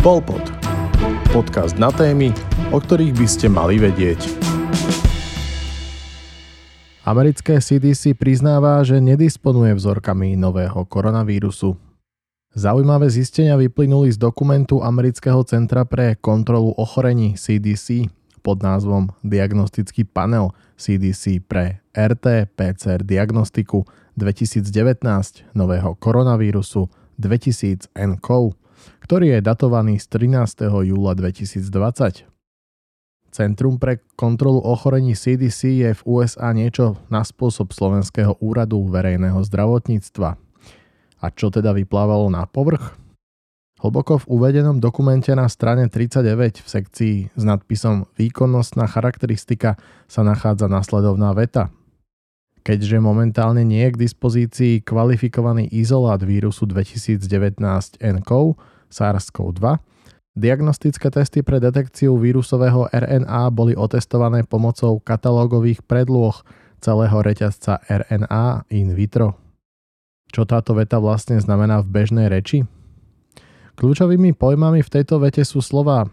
Polpod. Podcast na témy, o ktorých by ste mali vedieť. Americké CDC priznáva, že nedisponuje vzorkami nového koronavírusu. Zaujímavé zistenia vyplynuli z dokumentu Amerického centra pre kontrolu ochorení CDC pod názvom Diagnostický panel CDC pre RT-PCR diagnostiku 2019 nového koronavírusu 2000 nCoV ktorý je datovaný z 13. júla 2020. Centrum pre kontrolu ochorení CDC je v USA niečo na spôsob Slovenského úradu verejného zdravotníctva. A čo teda vyplávalo na povrch? Hlboko v uvedenom dokumente na strane 39 v sekcii s nadpisom Výkonnostná charakteristika sa nachádza nasledovná veta. Keďže momentálne nie je k dispozícii kvalifikovaný izolát vírusu 2019 nCoV, SARS-CoV-2. Diagnostické testy pre detekciu vírusového RNA boli otestované pomocou katalógových predloh celého reťazca RNA in vitro. Čo táto veta vlastne znamená v bežnej reči? Kľúčovými pojmami v tejto vete sú slova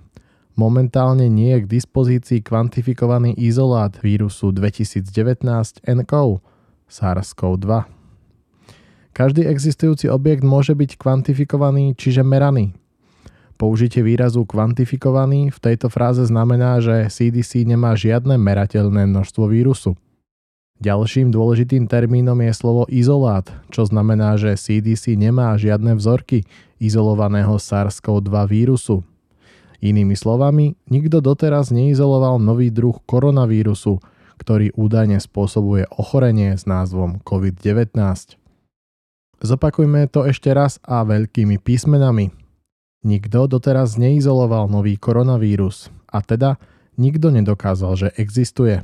momentálne nie je k dispozícii kvantifikovaný izolát vírusu 2019 nCoV SARS-CoV-2. Každý existujúci objekt môže byť kvantifikovaný, čiže meraný. Použitie výrazu kvantifikovaný v tejto fráze znamená, že CDC nemá žiadne merateľné množstvo vírusu. Ďalším dôležitým termínom je slovo izolát, čo znamená, že CDC nemá žiadne vzorky izolovaného SARS-CoV-2 vírusu. Inými slovami, nikto doteraz neizoloval nový druh koronavírusu, ktorý údajne spôsobuje ochorenie s názvom COVID-19. Zopakujme to ešte raz a veľkými písmenami. Nikto doteraz neizoloval nový koronavírus a teda nikto nedokázal, že existuje.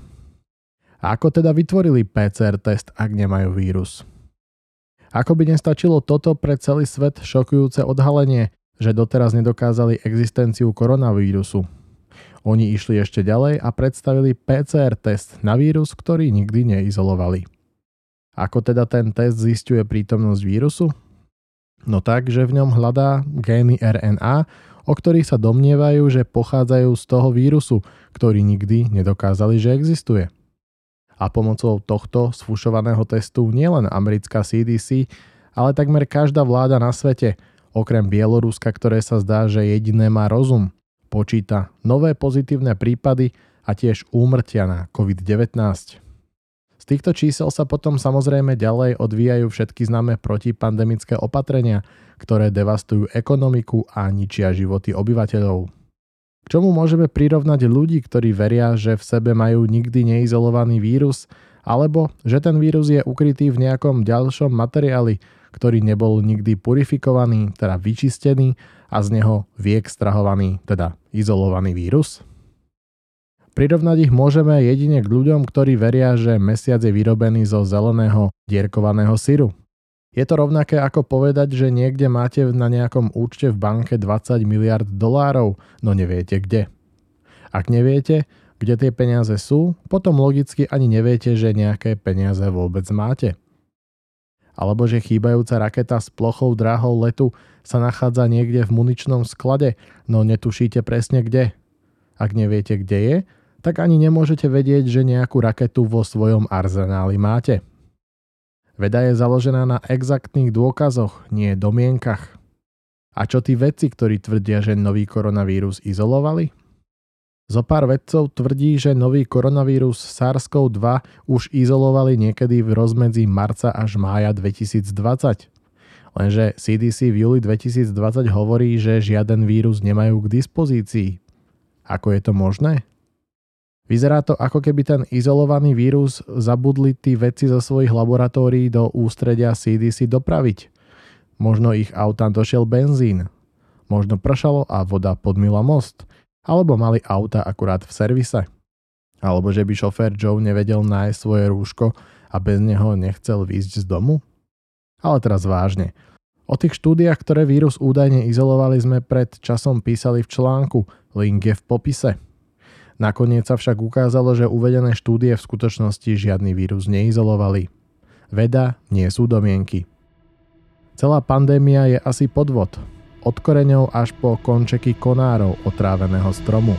A ako teda vytvorili PCR test, ak nemajú vírus? Ako by nestačilo toto pre celý svet šokujúce odhalenie, že doteraz nedokázali existenciu koronavírusu. Oni išli ešte ďalej a predstavili PCR test na vírus, ktorý nikdy neizolovali. Ako teda ten test zistuje prítomnosť vírusu? No tak, že v ňom hľadá gény RNA, o ktorých sa domnievajú, že pochádzajú z toho vírusu, ktorý nikdy nedokázali, že existuje. A pomocou tohto sfušovaného testu nielen americká CDC, ale takmer každá vláda na svete, okrem Bieloruska, ktoré sa zdá, že jediné má rozum, počíta nové pozitívne prípady a tiež úmrtia na COVID-19. Z týchto čísel sa potom samozrejme ďalej odvíjajú všetky známe protipandemické opatrenia, ktoré devastujú ekonomiku a ničia životy obyvateľov. K čomu môžeme prirovnať ľudí, ktorí veria, že v sebe majú nikdy neizolovaný vírus, alebo že ten vírus je ukrytý v nejakom ďalšom materiáli, ktorý nebol nikdy purifikovaný, teda vyčistený a z neho vyextrahovaný, teda izolovaný vírus? Prirovnať ich môžeme jedine k ľuďom, ktorí veria, že mesiac je vyrobený zo zeleného dierkovaného syru. Je to rovnaké ako povedať, že niekde máte na nejakom účte v banke 20 miliard dolárov, no neviete kde. Ak neviete, kde tie peniaze sú, potom logicky ani neviete, že nejaké peniaze vôbec máte. Alebo že chýbajúca raketa s plochou dráhou letu sa nachádza niekde v muničnom sklade, no netušíte presne kde. Ak neviete, kde je, tak ani nemôžete vedieť, že nejakú raketu vo svojom arzenáli máte. Veda je založená na exaktných dôkazoch, nie domienkach. A čo tí vedci, ktorí tvrdia, že nový koronavírus izolovali? Zopár vedcov tvrdí, že nový koronavírus SARS-CoV-2 už izolovali niekedy v rozmedzi marca až mája 2020. Lenže CDC v júli 2020 hovorí, že žiaden vírus nemajú k dispozícii. Ako je to možné? Vyzerá to ako keby ten izolovaný vírus zabudli tí vedci zo svojich laboratórií do ústredia CDC dopraviť. Možno ich autám došiel benzín. Možno pršalo a voda podmila most. Alebo mali auta akurát v servise. Alebo že by šofér Joe nevedel nájsť svoje rúško a bez neho nechcel výjsť z domu? Ale teraz vážne. O tých štúdiách, ktoré vírus údajne izolovali, sme pred časom písali v článku. Link je v popise. Nakoniec sa však ukázalo, že uvedené štúdie v skutočnosti žiadny vírus neizolovali. Veda nie sú domienky. Celá pandémia je asi podvod. od koreňov až po končeky konárov otráveného stromu.